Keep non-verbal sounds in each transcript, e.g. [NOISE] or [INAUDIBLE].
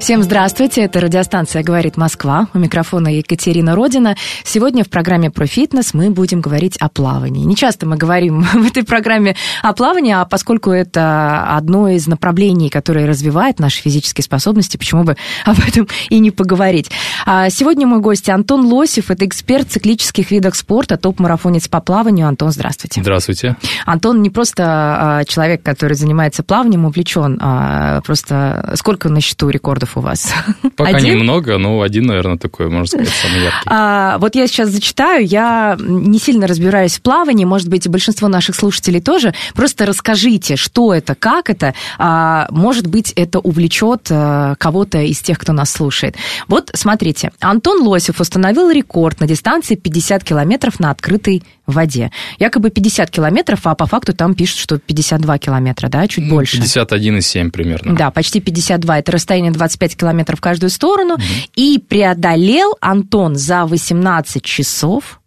Всем здравствуйте, это радиостанция «Говорит Москва». У микрофона Екатерина Родина. Сегодня в программе про фитнес мы будем говорить о плавании. Не часто мы говорим [LAUGHS] в этой программе о плавании, а поскольку это одно из направлений, которое развивает наши физические способности, почему бы [LAUGHS] об этом и не поговорить. А Сегодня мой гость Антон Лосев, это эксперт в циклических видах спорта, топ-марафонец по плаванию. Антон, здравствуйте. Здравствуйте. Антон не просто а, человек, который занимается плаванием, увлечен, а просто сколько на счету рекордов у вас? [LAUGHS] Пока Один? немного, но один, наверное, такой, можно сказать, самый яркий. А, вот я сейчас зачитаю, я не сильно разбираюсь в плавании, может быть, и большинство наших слушателей тоже. Просто расскажите, что это, как это. А, может быть, это увлечет а, кого-то из тех, кто нас слушает. Вот смотрите, Антон Лосев установил рекорд на дистанции 50 километров на открытой воде. Якобы 50 километров, а по факту там пишут, что 52 километра, да, чуть Ну, больше. 51,7 примерно. Да, почти 52. Это расстояние 25 километров в каждую сторону. И преодолел Антон за 18 часов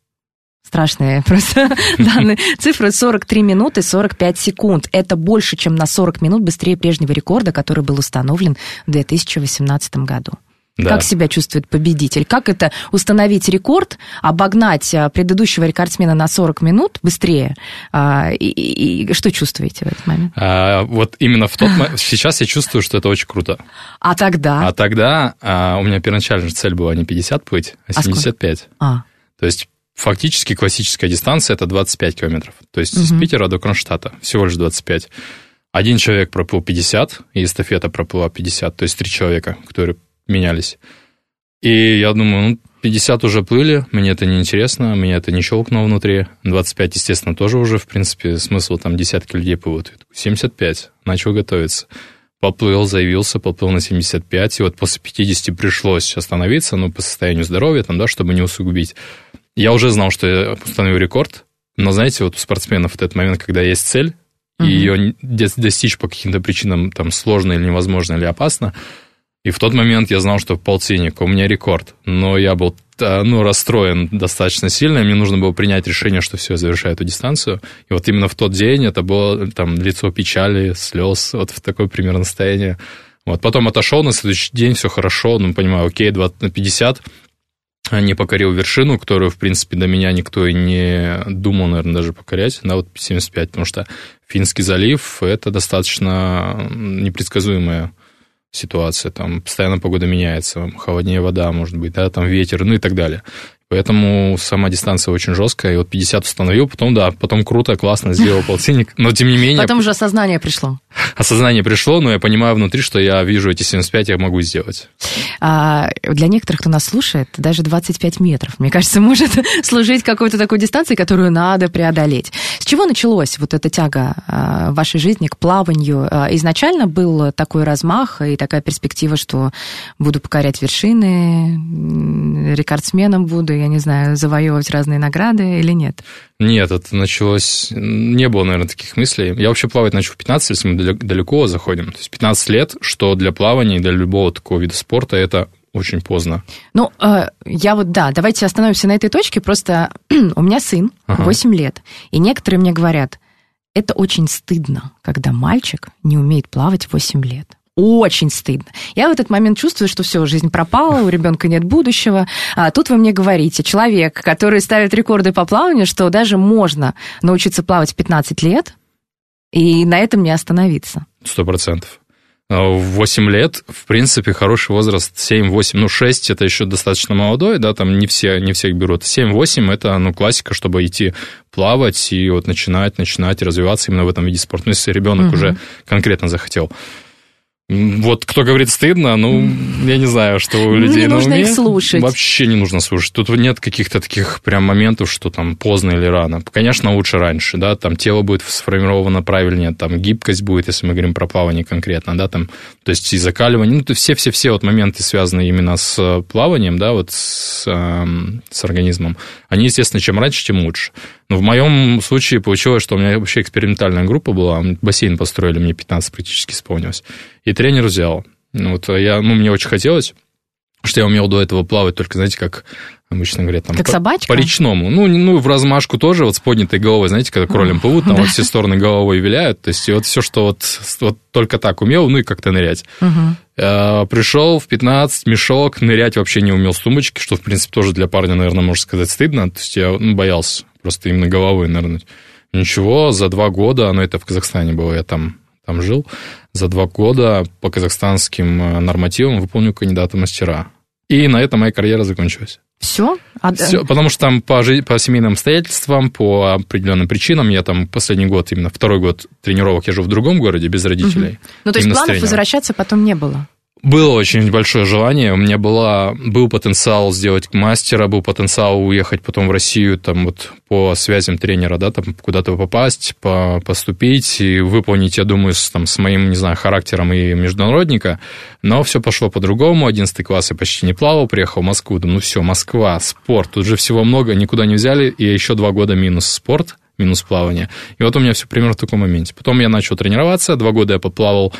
Страшные [LAUGHS] просто [LAUGHS] данные цифры 43 минуты 45 секунд. Это больше, чем на 40 минут быстрее прежнего рекорда, который был установлен в 2018 году. Да. Как себя чувствует победитель? Как это установить рекорд, обогнать а, предыдущего рекордсмена на 40 минут быстрее? А, И, и- и что чувствуете в этот момент? А, вот именно в тот [LAUGHS] мо- сейчас я чувствую, что это очень круто. А тогда? А тогда а, у меня первоначально цель была не 50 плыть, а А сколько? 75. А, То есть фактически классическая дистанция это 25 километров. То есть из Мгм. Питера до Кронштадта всего лишь 25. Один человек проплыл 50, и эстафета проплыла 50, то есть три человека, которые менялись. И я думаю, ну, 50 уже плыли, мне это не интересно, меня это не щелкнуло внутри. 25, естественно, тоже уже, в принципе, смысл там десятки людей плывут. Я такой, 75, начал готовиться. Поплыл, заявился, поплыл на 75, и вот после 50 пришлось остановиться, ну, по состоянию здоровья, там, да, чтобы не усугубить. Я уже знал, что я установил рекорд, но, знаете, вот у спортсменов в этот момент, когда есть цель, и ее достичь по каким-то причинам там сложно или невозможно, или опасно, и в тот момент я знал, что полтинника, у меня рекорд. Но я был а, ну, расстроен достаточно сильно, и мне нужно было принять решение, что все, завершаю эту дистанцию. И вот именно в тот день это было там лицо печали, слез, вот в такое примерно состояние. Вот, потом отошел, на следующий день все хорошо, ну, понимаю, окей, 20 на 50, не покорил вершину, которую, в принципе, до меня никто и не думал, наверное, даже покорять, да, вот 75, потому что Финский залив – это достаточно непредсказуемая ситуация, там постоянно погода меняется, холоднее вода, может быть, да, там ветер, ну и так далее. Поэтому сама дистанция очень жесткая, и вот 50 установил, потом, да, потом круто, классно сделал полтинник, но тем не менее Потом уже осознание пришло. осознание пришло, но я понимаю внутри, что я вижу эти 75, я могу сделать. А для некоторых, кто нас слушает, даже 25 метров, мне кажется, [LAUGHS] может служить какой-то такой дистанцией, которую надо преодолеть. С чего началось вот эта тяга а, в вашей жизни к плаванию? А, Изначально был такой размах и такая перспектива, что буду покорять вершины, рекордсменом буду, я не знаю, завоевывать разные награды или нет? Нет, это началось... Не было, наверное, таких мыслей. Я вообще плавать начал в 15, если мы далеко- заходим. То есть 15 лет, что для плавания и для любого такого вида спорта это очень поздно. Ну, э, я вот, да, давайте остановимся на этой точке. Просто [CLEARS THROAT] у меня сын, Ага. 8 лет, и некоторые мне говорят, это очень стыдно, когда мальчик не умеет плавать 8 лет. Очень стыдно. Я в этот момент чувствую, что все, жизнь пропала, у ребенка нет будущего. А тут вы мне говорите, человек, который ставит рекорды по плаванию, что даже можно научиться плавать в 15 лет и на этом не остановиться. Сто процентов. А В 8 лет, в принципе, хороший возраст 7-8, ну 6 это еще достаточно молодой, да, там не все, не всех берут. 7-8 это, ну, классика, чтобы идти плавать и вот начинать, начинать развиваться именно в этом виде спорта. Ну, если ребенок Мгм. уже конкретно захотел. Вот кто говорит стыдно, ну, я не знаю, что у людей не на нужно уме. их слушать. Вообще не нужно слушать. Тут нет каких-то таких прям моментов, что там поздно или рано. Конечно, лучше раньше, да, там тело будет сформировано правильнее, там гибкость будет, если мы говорим про плавание конкретно, да, там, то есть и закаливание, ну, все-все-все вот моменты, связанные именно с э, плаванием, да, вот с, эм, с организмом, они, естественно, чем раньше, тем лучше. Но в моем случае получилось, что у меня вообще экспериментальная группа была, бассейн построили, мне 15 практически исполнилось, и тренер взял. Ну, вот я, ну, мне очень хотелось, что я умел до этого плавать только, знаете, как обычно говорят, там, Как по, собачка? по речному. Ну, ну, в размашку тоже, вот с поднятой головой, знаете, когда кролем плывут, там вот все стороны головой виляют, то есть и вот все, что вот, вот только так умел, ну и как-то нырять. Мгм. Э, Пришел в 15, мешок, нырять вообще не умел с тумбочки, что, в принципе, тоже для парня, наверное, можно сказать, стыдно. То есть я ну, боялся просто именно головой нырнуть. Ничего, за два года, ну это в Казахстане было, я там, там жил, за два года по казахстанским э, нормативам выполнил кандидата мастера. И на этом моя карьера закончилась. Все? А, Всё, потому что там по, жи- по семейным обстоятельствам, по определенным причинам, я там последний год, именно второй год тренировок, я живу в другом городе без родителей. Ну, то есть планов возвращаться потом не было? Было очень большое желание. У меня была, был потенциал сделать мастера, был потенциал уехать потом в Россию, там вот по связям тренера, да, там куда-то попасть, по, поступить и выполнить, я думаю, с, там, с моим, не знаю, характером и международника. Но все пошло по-другому. 11 класс я почти не плавал, приехал в Москву. Думаю, ну все, Москва, спорт, тут же всего много, никуда не взяли, и еще два года минус спорт, минус плавание. И вот у меня все примерно в таком моменте. Потом я начал тренироваться, два года я поплавал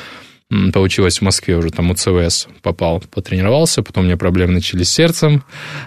Получилось в Москве уже, там УЦВС попал, потренировался, потом у меня проблемы начались с сердцем,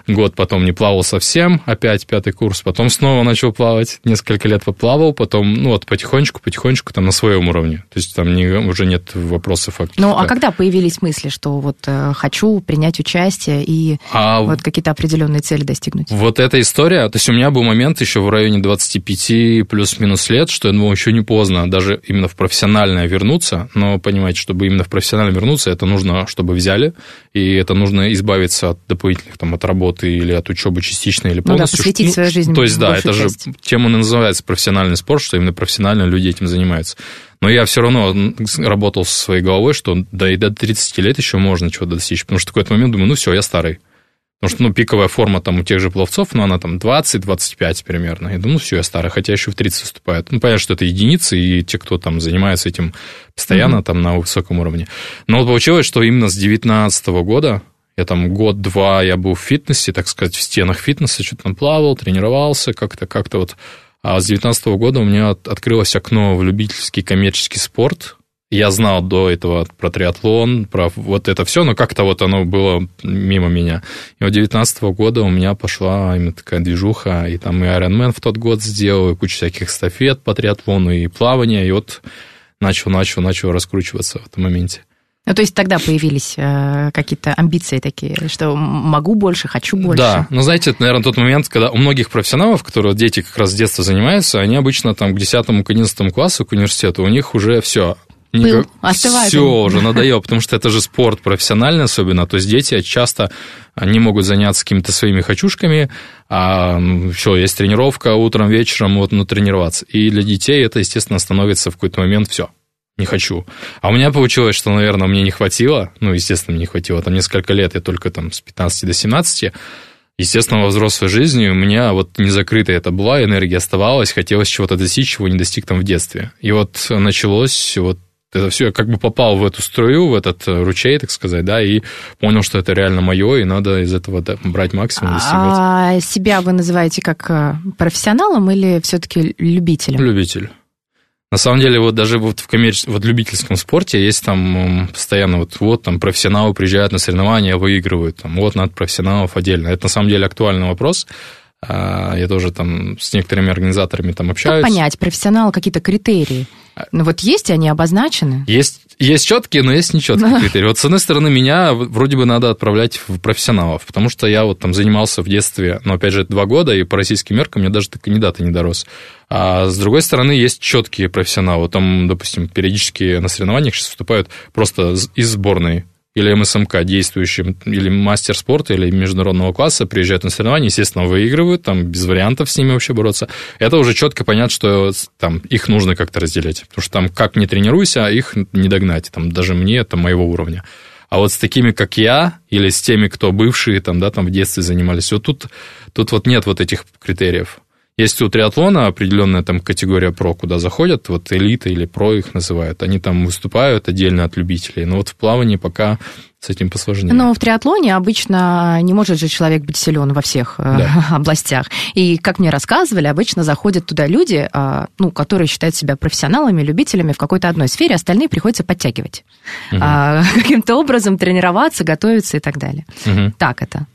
год потом не плавал совсем, опять пятый курс, потом снова начал плавать, несколько лет поплавал, потом, ну вот потихонечку, потихонечку там на своем уровне, то есть там не, уже нет вопросов. о Ну, а когда появились мысли, что вот э, хочу принять участие и А вот какие-то определенные цели достигнуть? Вот эта история, то есть у меня был момент еще в районе 25 плюс-минус лет, что я думал, еще не поздно даже именно в профессиональное вернуться, но понимаете, чтобы именно в профессиональное вернуться, это нужно, чтобы взяли, и это нужно избавиться от дополнительных там от работы или от учебы частично или Ну да, полностью. посвятить Ну, свою жизнь То есть, да, это же часть. тема называется профессиональный спорт, что именно профессионально люди этим занимаются. Но я все равно работал со своей головой, что да и до 30 лет еще можно чего-то достичь, потому что в какой-то момент думаю, ну все, я старый. Потому что, ну, пиковая форма там у тех же пловцов, ну, она там 20-25 примерно. Я думаю, ну, все, я старый, хотя еще в 30 выступает. Ну, понятно, что это единицы, и те, кто там занимается этим постоянно, там, на высоком уровне. Но вот получилось, что именно с 19 года, я там год-два я был в фитнесе, так сказать, в стенах фитнеса, что-то там плавал, тренировался, как-то, как-то вот. А с 19 года у меня от- открылось окно в любительский коммерческий спорт. Я знал до этого про триатлон, про вот это все, но как-то вот оно было мимо меня. И вот 19 года у меня пошла именно такая движуха, и там и Ironman в тот год сделал, и куча всяких эстафет по триатлону, и плавания, и вот начал, начал, начал раскручиваться в этом моменте. Ну, то есть тогда появились э, какие-то амбиции такие, что могу больше, хочу больше. Да, но знаете, это, наверное, тот момент, когда у многих профессионалов, которые дети как раз с детства занимаются, они обычно там к 10-11 классу, к университету, у них уже все. Пыл остывает. Все уже надоело, потому что это же спорт профессиональный особенно. То есть дети часто не могут заняться какими-то своими хочушками, а все, есть тренировка утром, вечером, вот, ну, тренироваться. И для детей это, естественно, становится в какой-то момент все. Не хочу. А у меня получилось, что, наверное, мне не хватило. Ну, естественно, мне не хватило. Там несколько лет, я только там с 15 до 17. Естественно, во взрослой жизни у меня вот не закрытая это была, энергия оставалась, хотелось чего-то достичь, чего не достиг там в детстве. И вот началось вот это все, я как бы попал в эту струю, в этот э, ручей, так сказать, да, и понял, что это реально мое, и надо из этого да, брать максимум, достигать. А себя вы называете как э, профессионалом или все-таки любителем? Любитель. На самом деле, вот даже вот в коммерческом, вот в любительском спорте есть там постоянно вот, вот там профессионалы приезжают на соревнования, выигрывают, там, вот надо профессионалов отдельно. Это на самом деле актуальный вопрос. А, Я тоже там с некоторыми организаторами там Как общаюсь. понять, профессионал какие-то критерии? Ну вот есть они обозначены? Есть, есть четкие, но есть нечеткие [LAUGHS] критерии. Вот с одной стороны, меня вроде бы надо отправлять в профессионалов, потому что я вот там занимался в детстве, но опять же, это два года, и по российским меркам я даже до кандидата не дорос. А с другой стороны, есть четкие профессионалы. Там, допустим, периодически на соревнованиях сейчас выступают просто из сборной или МСМК действующим, или мастер спорта, или международного класса приезжают на соревнования, естественно, выигрывают, там без вариантов с ними вообще бороться. Это уже четко понятно, что там их нужно как-то разделять, потому что там как не тренируйся, их не догнать, там даже мне, это моего уровня. А вот с такими, как я, или с теми, кто бывшие там, да, там в детстве занимались, вот тут, тут вот нет вот этих критериев. Есть у триатлона определенная там категория про, куда заходят, вот элита или про их называют. Они там выступают отдельно от любителей. Но вот в плавании пока с этим посложнее. Но в триатлоне обычно не может же человек быть силен во всех э, да. [LAUGHS] областях. И, как мне рассказывали, обычно заходят туда люди, а, ну, которые считают себя профессионалами, любителями в какой-то одной сфере, остальные приходится подтягивать. Угу. [LAUGHS] Каким-то образом тренироваться, готовиться и так далее. Угу. Так это.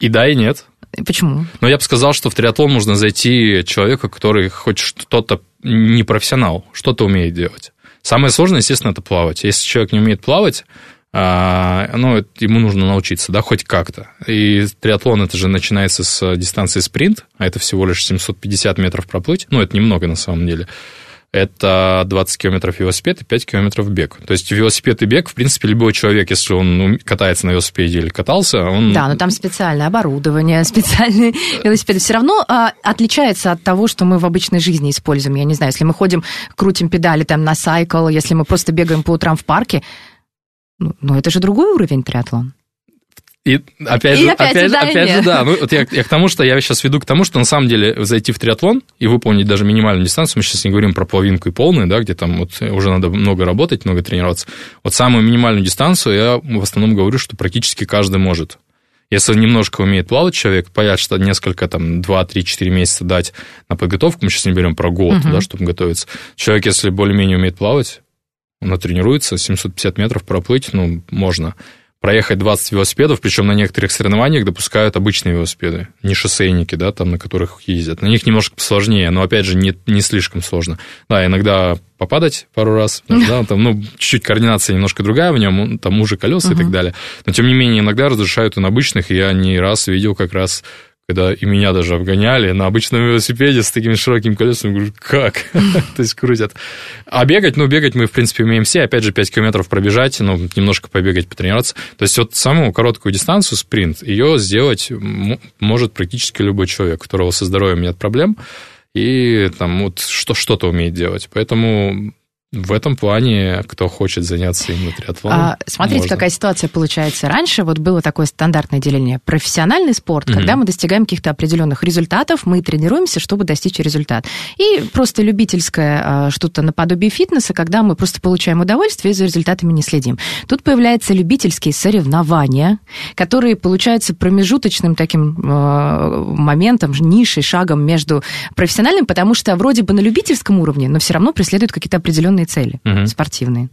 И да, и нет. Почему? Ну, я бы сказал, что в триатлон нужно зайти человеку, который хоть что-то не профессионал, что-то умеет делать. Самое сложное, естественно, это плавать. Если человек не умеет плавать, а, ну, ему нужно научиться, да, хоть как-то. И триатлон, это же начинается с дистанции спринт, а это всего лишь 750 метров проплыть. Ну, это немного на самом деле это 20 километров велосипед и 5 километров бег. То есть велосипед и бег, в принципе, любой человек, если он катается на велосипеде или катался, он... Да, но там специальное оборудование, [LAUGHS] специальные велосипеды. Все равно а, отличается от того, что мы в обычной жизни используем. Я не знаю, если мы ходим, крутим педали там на сайкл, если мы просто бегаем по утрам в парке, ну, ну это же другой уровень триатлон. И опять и же, опять, опять, да, опять же, да. Ну, вот я, я к тому, что я сейчас веду к тому, что на самом деле зайти в триатлон и выполнить даже минимальную дистанцию, мы сейчас не говорим про половинку и полную, да, где там вот уже надо много работать, много тренироваться. Вот самую минимальную дистанцию я в основном говорю, что практически каждый может. Если немножко умеет плавать человек, понятно, что несколько, там, 2-3-4 месяца дать на подготовку, мы сейчас не берем про год, uh-huh. да, чтобы готовиться. Человек, если более-менее умеет плавать, он натренируется, 750 метров проплыть, ну, можно проехать 20 велосипедов, причем на некоторых соревнованиях допускают обычные велосипеды, не шоссейники, да, там, на которых ездят. На них немножко сложнее, но, опять же, не, не слишком сложно. Да, иногда попадать пару раз, да, там, ну, чуть-чуть координация немножко другая в нем, там уже колеса uh-huh. и так далее. Но, тем не менее, иногда разрешают и на обычных, и я не раз видел как раз когда и меня даже обгоняли на обычном велосипеде с такими широкими колесами, говорю, как? [LAUGHS] То есть крутят. А бегать, ну, бегать мы, в принципе, умеем все. Опять же, 5 километров пробежать, ну, немножко побегать, потренироваться. То есть вот самую короткую дистанцию, спринт, ее сделать может практически любой человек, у которого со здоровьем нет проблем, и там вот что, что-то умеет делать. Поэтому в этом плане, кто хочет заняться именно триатлоном. А, смотрите, можно. какая ситуация получается. Раньше вот было такое стандартное деление. Профессиональный спорт, угу. когда мы достигаем каких-то определенных результатов, мы тренируемся, чтобы достичь результат. И просто любительское а, что-то наподобие фитнеса, когда мы просто получаем удовольствие и за результатами не следим. Тут появляются любительские соревнования, которые получаются промежуточным таким э, моментом, нишей, шагом между профессиональным, потому что вроде бы на любительском уровне, но все равно преследуют какие-то определенные определенные цели угу. спортивные.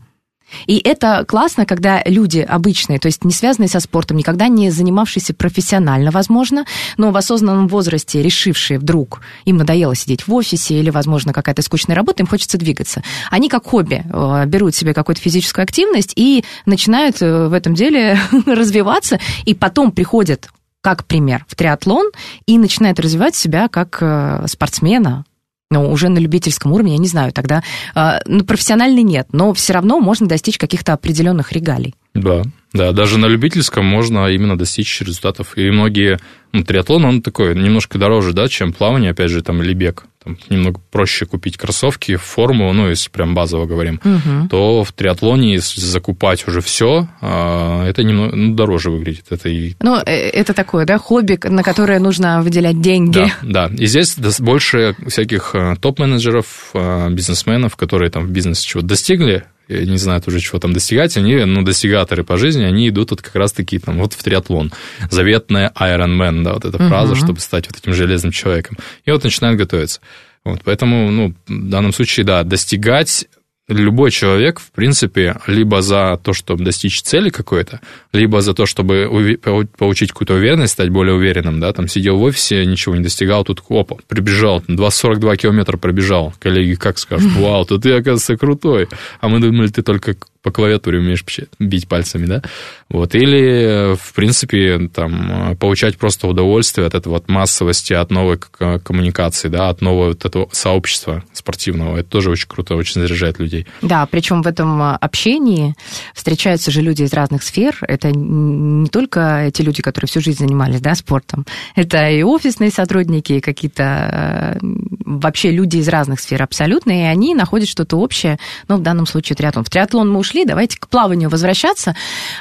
И это классно, когда люди обычные, то есть не связанные со спортом, никогда не занимавшиеся профессионально, возможно, но в осознанном возрасте решившие вдруг, им надоело сидеть в офисе или, возможно, какая-то скучная работа, им хочется двигаться. Они как хобби э, берут себе какую-то физическую активность и начинают э, в этом деле [LAUGHS] развиваться, и потом приходят как пример в триатлон и начинают развивать себя как э, спортсмена, но уже на любительском уровне, я не знаю, тогда э, ну, профессиональный нет, но все равно можно достичь каких-то определенных регалий. Да, да, даже на любительском можно именно достичь результатов. И многие, ну, триатлон, он такой немножко дороже, да, чем плавание, опять же, там, или бег. Там немного проще купить кроссовки, форму, ну, если прям базово говорим, угу. то в триатлоне, закупать уже все, а, это немного ну, дороже выглядит. Это и... Ну, э, это такое, да, хобби, на которое нужно выделять деньги. Да, да. И здесь больше всяких э, топ-менеджеров, э, бизнесменов, которые там в бизнесе чего-то достигли, не знают уже, чего там достигать, они, ну, достигаторы по жизни, они идут вот как раз-таки там вот в триатлон. Заветная Iron Man, да, вот эта фраза, uh-huh. чтобы стать вот этим железным человеком. И вот начинают готовиться. Вот, поэтому, ну, в данном случае, да, достигать любой человек, в принципе, либо за то, чтобы достичь цели какой-то, либо за то, чтобы получить какую-то уверенность, стать более уверенным, да, там сидел в офисе, ничего не достигал, тут, опа, прибежал, 242 километра пробежал, коллеги как скажут, вау, тут ты, оказывается, крутой, а мы думали, ты только по клавиатуре умеешь бить пальцами, да? Вот. Или, в принципе, там, получать просто удовольствие от этой вот массовости, от новой коммуникации, да, от нового вот этого сообщества спортивного. Это тоже очень круто, очень заряжает людей. Да, причем в этом общении встречаются же люди из разных сфер. Это не только те люди, которые всю жизнь занимались, да, спортом. Это и офисные сотрудники, и какие-то э, вообще люди из разных сфер абсолютно, и они находят что-то общее, ну, в данном случае триатлон. В триатлон мы ушли, давайте к плаванию возвращаться.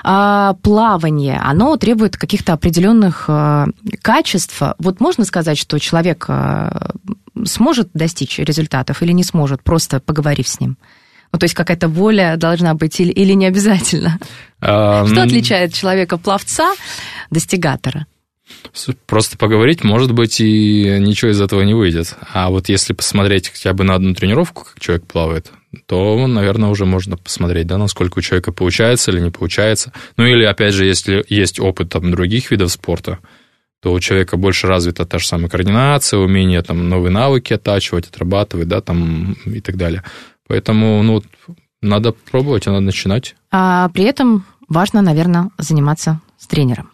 А, плавание, оно требует каких-то определенных а, качеств. Вот можно сказать, что человек а, сможет достичь результатов или не сможет, просто поговорив с ним? Ну, то есть какая-то воля должна быть или, или не обязательно? Что отличает человека-пловца достигатора? Просто поговорить, может быть, и ничего из этого не выйдет. А вот если посмотреть хотя бы на одну тренировку, как человек плавает, то, наверное, уже можно посмотреть, да, насколько у человека получается или не получается. Ну или, опять же, если есть опыт там, других видов спорта, то у человека больше развита та же самая координация, умение там новые навыки оттачивать, отрабатывать, да, там и так далее. Поэтому, ну, надо пробовать, надо начинать. А при этом важно, наверное, заниматься с тренером.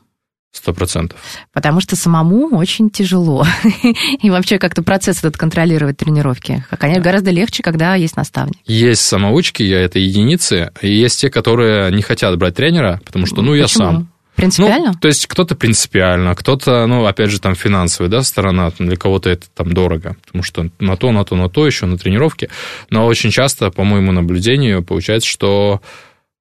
Сто процентов. Потому что самому очень тяжело. [LAUGHS] И вообще как-то процесс этот контролировать тренировки. Конечно, гораздо легче, когда есть наставник. Есть самоучки, я это единицы, и есть те, которые не хотят брать тренера, потому что, ну, я Почему? сам. Принципиально? Ну, то есть кто-то принципиально, кто-то, ну, опять же, там финансовая да, сторона, для кого-то это там дорого, потому что на то, на то, на то еще, на тренировке. Но очень часто, по моему наблюдению, получается, что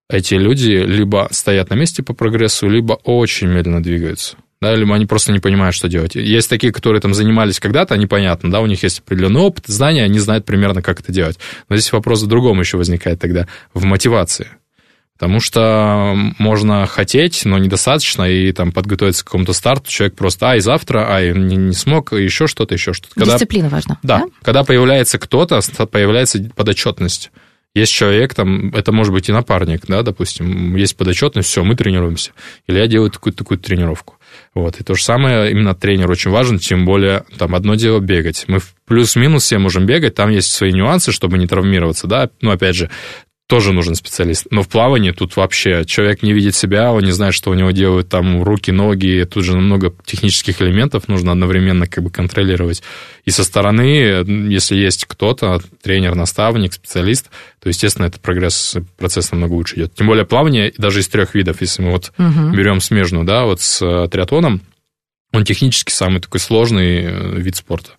эти люди либо стоят на месте по прогрессу, либо очень медленно двигаются. Да, либо они просто не понимают, что делать. Есть такие, которые там занимались когда-то, они понятно, да, у них есть определенный опыт, знания, они знают примерно, как это делать. Но здесь вопрос в другом еще возникает тогда, в мотивации. Потому что можно хотеть, но недостаточно, и там подготовиться к какому-то старту, человек просто, ай, завтра, ай, не, не смог, еще что-то, еще что-то. Когда, Дисциплина важна. Да, да, когда появляется кто-то, появляется подотчетность. Есть человек, там, это может быть и напарник, да, допустим, есть подотчетность, все, мы тренируемся. Или я делаю такую-то такую тренировку. Вот. И то же самое, именно тренер очень важен, тем более, там, одно дело бегать. Мы плюс-минус все можем бегать, там есть свои нюансы, чтобы не травмироваться, да. Ну, опять же, тоже нужен специалист. Но в плавании тут вообще человек не видит себя, он не знает, что у него делают там руки, ноги, тут же много технических элементов нужно одновременно как бы контролировать. И со стороны, если есть кто-то, тренер, наставник, специалист, то, естественно, этот прогресс, процесс намного лучше идет. Тем более плавание даже из трех видов, если мы вот угу. берем смежную, да, вот с э, триатлоном, он технически самый такой сложный э, вид спорта.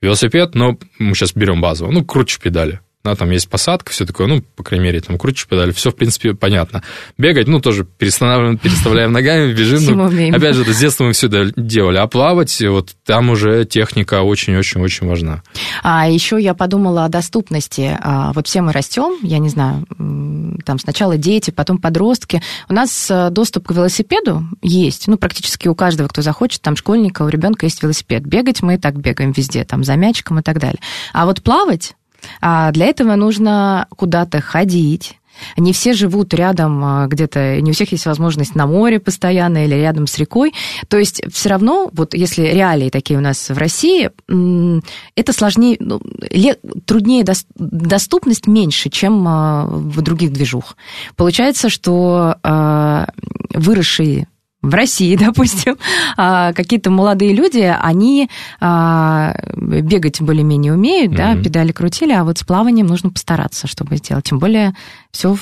Велосипед, но мы сейчас берем базово, ну, круче педали да, там есть посадка, все такое, ну, по крайней мере, там крутишь педали, все, в принципе, понятно. Бегать, ну, тоже перестанавливаем, переставляем ногами, бежим. Ну, опять же, это с детства мы все делали. А плавать, вот там уже техника очень-очень-очень важна. А еще я подумала о доступности. А, вот все мы растем, я не знаю, там сначала дети, потом подростки. У нас э, доступ к велосипеду есть, ну, практически у каждого, кто захочет, там, школьника, у ребенка есть велосипед. Бегать мы и так бегаем везде, там, за мячиком и так далее. А вот плавать а для этого нужно куда-то ходить, не все живут рядом а, где-то, не у всех есть возможность на море постоянно или рядом с рекой. То есть все равно, вот если реалии такие у нас в России, это сложнее, ну, труднее, доступность меньше, чем а, в других движух. Получается, что а, выросшие в России, [LAUGHS] допустим, а, какие-то молодые люди, они а, бегать более-менее умеют, mm-hmm. да, педали крутили, а вот с плаванием нужно постараться, чтобы сделать. Тем более все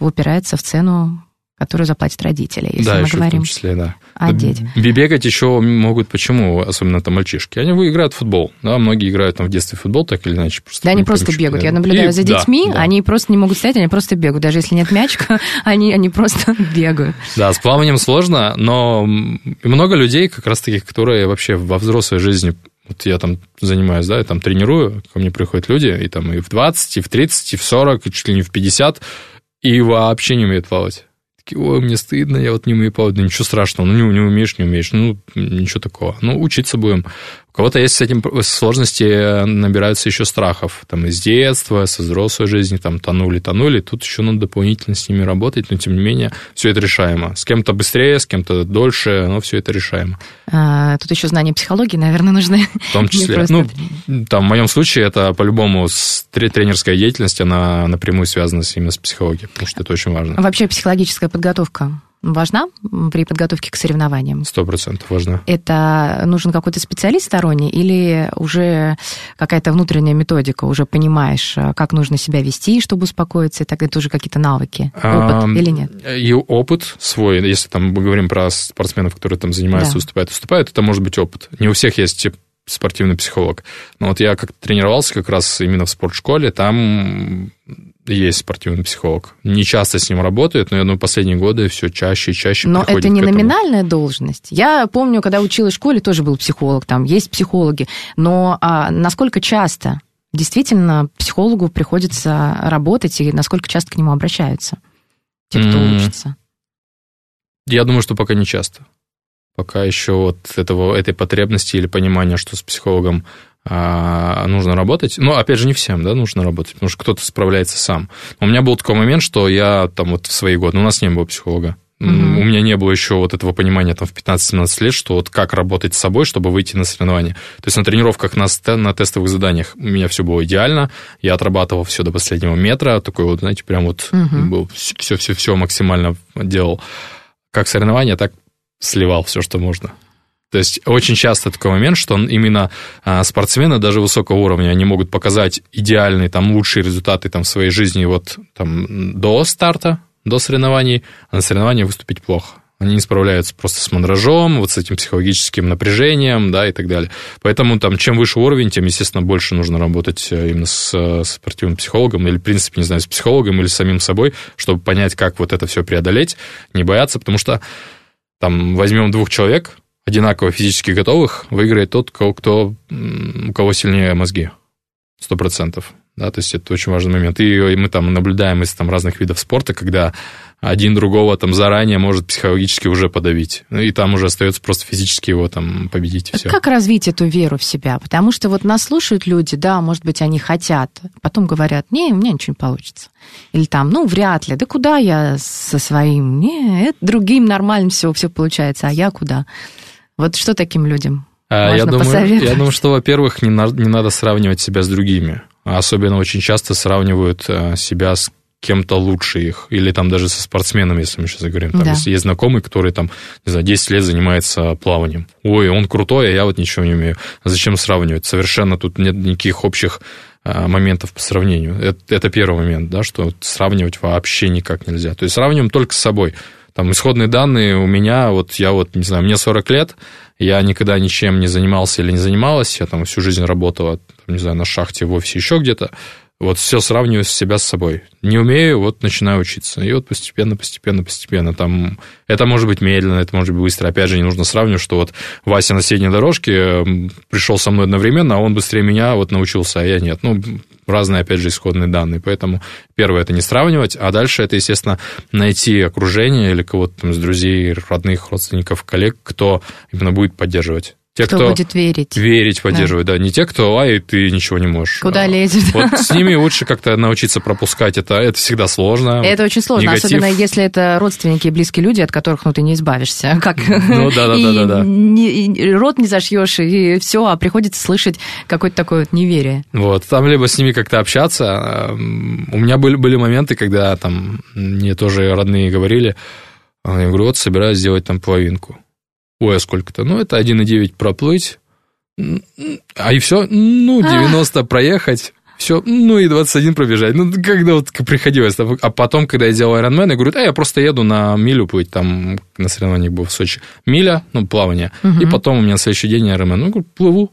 упирается в цену которую заплатят родители, если да, мы еще говорим в том числе, да. о детях. Бегать еще могут почему, особенно там мальчишки? Они играют в футбол, да, многие играют там в детстве в футбол, так или иначе. Просто да, они просто бегают. Я наблюдаю и, за детьми, да, да. они просто не могут стоять, они просто бегают. Даже если нет мячика, [LAUGHS] они, они просто [LAUGHS] бегают. Да, с плаванием сложно, но много людей, как раз таких, которые вообще во взрослой жизни вот я там занимаюсь, да, я там тренирую, ко мне приходят люди, и там и в 20, и в 30, и в 40, и чуть ли не в 50, и вообще не умеют плавать такие, ой, мне стыдно, я вот не умею плавать. Ничего страшного, ну не, не умеешь, не умеешь, ну ничего такого. Ну учиться будем. Кого-то есть с этим сложности, э, набираются еще страхов. Там из детства, со взрослой жизни, там тонули, тонули. Тут еще надо дополнительно с ними работать, но тем не менее все это решаемо. С кем-то быстрее, с кем-то дольше, но все это решаемо. А, тут еще знания психологии, наверное, нужны. В том [LAUGHS] числе. Ну, там в моем случае это по-любому тренерская деятельность, она напрямую связана именно с психологией, потому что это очень важно. Вообще психологическая подготовка важна при подготовке к соревнованиям? Сто процентов важна. Это нужен какой-то специалист сторонний или уже какая-то внутренняя методика, уже понимаешь, э, как нужно себя вести, чтобы успокоиться, и так это уже какие-то навыки, опыт а, или нет? И опыт свой, если там мы говорим про спортсменов, которые там занимаются, да. выступают, выступают, это может быть опыт. Не у всех есть спортивный психолог. Но вот я как тренировался как раз именно в спортшколе, там есть спортивный психолог. Не часто с ним работают, но я думаю, последние годы все чаще и чаще Но это не номинальная должность. Я помню, когда училась в школе, тоже был психолог, там есть психологи. Но а, насколько часто действительно психологу приходится работать и насколько часто к нему обращаются те, кто mm. учится? Я думаю, что пока не часто. Пока еще вот этого, этой потребности или понимания, что с психологом а, нужно работать. Но, опять же, не всем, да, нужно работать, потому что кто-то справляется сам. У меня был такой момент, что я там вот в свои годы, ну, у нас не было психолога. Угу. У меня не было еще вот этого понимания там в 15-17 лет, что вот как работать с собой, чтобы выйти на соревнования. То есть на тренировках, на, на тестовых заданиях у меня все было идеально, я отрабатывал все до последнего метра, такой вот, знаете, прям вот угу. был все-все-все максимально делал. Как соревнования, так сливал все, что можно. То есть очень часто такой момент, что именно а, спортсмены даже высокого уровня, они могут показать идеальные, там, лучшие результаты там, в своей жизни вот там до старта, до соревнований, а на соревновании выступить плохо. Они не справляются просто с мандражом, вот с этим психологическим напряжением, да, и так далее. Поэтому там, чем выше уровень, тем, естественно, больше нужно работать э, именно с, с спортивным психологом или, в принципе, не знаю, с психологом или с самим собой, чтобы понять, как вот это все преодолеть, не бояться, потому что там возьмем двух человек, одинаково физически готовых, выиграет тот, кто, у кого сильнее мозги. Сто процентов. Да, то есть это очень важный момент. И мы там наблюдаем из там, разных видов спорта, когда один другого там заранее может психологически уже подавить. Ну, и там уже остается просто физически его там победить. И все. Как развить эту веру в себя? Потому что вот нас слушают люди, да, может быть, они хотят, потом говорят, не, у меня ничего не получится. Или там, ну, вряд ли, да куда я со своим? Не, это другим нормально все, все получается, а я куда? Вот что таким людям а, я думаю, я думаю, что, во-первых, не, на, не надо сравнивать себя с другими. Особенно очень часто сравнивают э, себя с кем-то лучше их, или там даже со спортсменом, если мы сейчас говорим. Там, да. Если есть знакомый, который там, не знаю, 10 лет занимается плаванием. Ой, он крутой, а я вот ничего не умею. А зачем сравнивать? Совершенно тут нет никаких общих э, моментов по сравнению. Это, это первый момент, да, что сравнивать вообще никак нельзя. То есть сравниваем только с собой. Там исходные данные у меня, вот я вот, не знаю, мне 40 лет, я никогда ничем не занимался или не занималась, я там всю жизнь работала, не знаю, на шахте, в офисе, еще где-то. Вот все сравниваю себя с собой. Не умею, вот начинаю учиться. И вот постепенно, постепенно, постепенно. Там это может быть медленно, это может быть быстро. Опять же, не нужно сравнивать, что вот Вася на средней дорожке пришел со мной одновременно, а он быстрее меня вот научился, а я нет. Ну, разные, опять же, исходные данные. Поэтому первое это не сравнивать, а дальше это, естественно, найти окружение или кого-то там из друзей, родных, родственников, коллег, кто именно будет поддерживать. Те, кто, кто будет верить. Верить, поддерживать, да. да. Не те, кто, ай, ты ничего не можешь. Куда а, лезет. Вот с ними [LAUGHS] лучше как-то научиться пропускать это. Это всегда сложно. Это очень сложно, Негатив. особенно если это родственники и близкие люди, от которых ну, ты не избавишься. [LAUGHS] Как? Ну да, да, [LAUGHS] да, да, да. Не, рот не зашьешь, и все, а приходится слышать какое-то такое вот неверие. Вот, там либо с ними как-то общаться. У меня были, были моменты, когда там мне тоже родные говорили, я говорю, вот собираюсь сделать там половинку ой, а сколько-то, ну, это 1,9 проплыть, а и все, ну, 90 а. проехать, все, ну и 21 пробежать. Ну, когда вот приходилось. А потом, когда я делал Ironman, я говорю, да, я просто еду на милю плыть, там на соревнованиях был в Сочи. Миля, ну, плавание. Угу. И потом у меня на следующий день Ironman. Ну, говорю, плыву.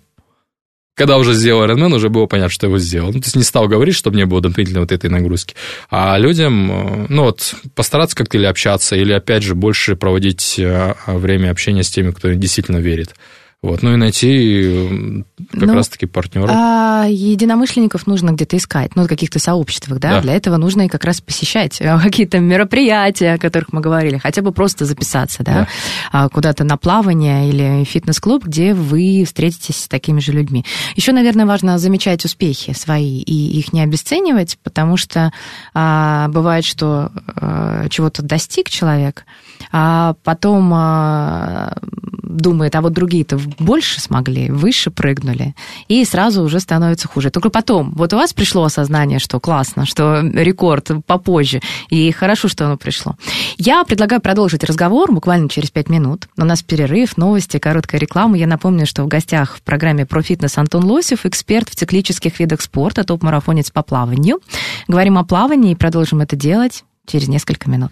Когда уже сделал Ironman, уже было понятно, что его сделал. Ну, то есть не стал говорить, чтобы не было дополнительной вот этой нагрузки. А людям, э, ну вот, постараться как-то или общаться, или, опять же, больше проводить э, время общения с теми, кто действительно верит. Вот, ну и найти м, как Ну, раз-таки партнера. А единомышленников нужно где-то искать, ну, в каких-то сообществах, да? Да. Для этого нужно и как раз посещать э, какие-то мероприятия, о которых мы говорили, хотя бы просто записаться, да, Да. А, куда-то на плавание или фитнес-клуб, где вы встретитесь с такими же людьми. Еще, наверное, важно замечать успехи свои и их не обесценивать, потому что а, бывает, что а, чего-то достиг человек, а потом а, думает, а вот другие-то больше смогли, выше прыгнули, и сразу уже становится хуже. Только потом, вот у вас пришло осознание, что классно, что рекорд попозже, и хорошо, что оно пришло. Я предлагаю продолжить разговор буквально через пять минут. У нас перерыв, новости, короткая реклама. Я напомню, что в гостях в программе «Про фитнес» Антон Лосев, эксперт в циклических видах спорта, топ-марафонец по плаванию. Говорим о плавании и продолжим это делать через несколько минут.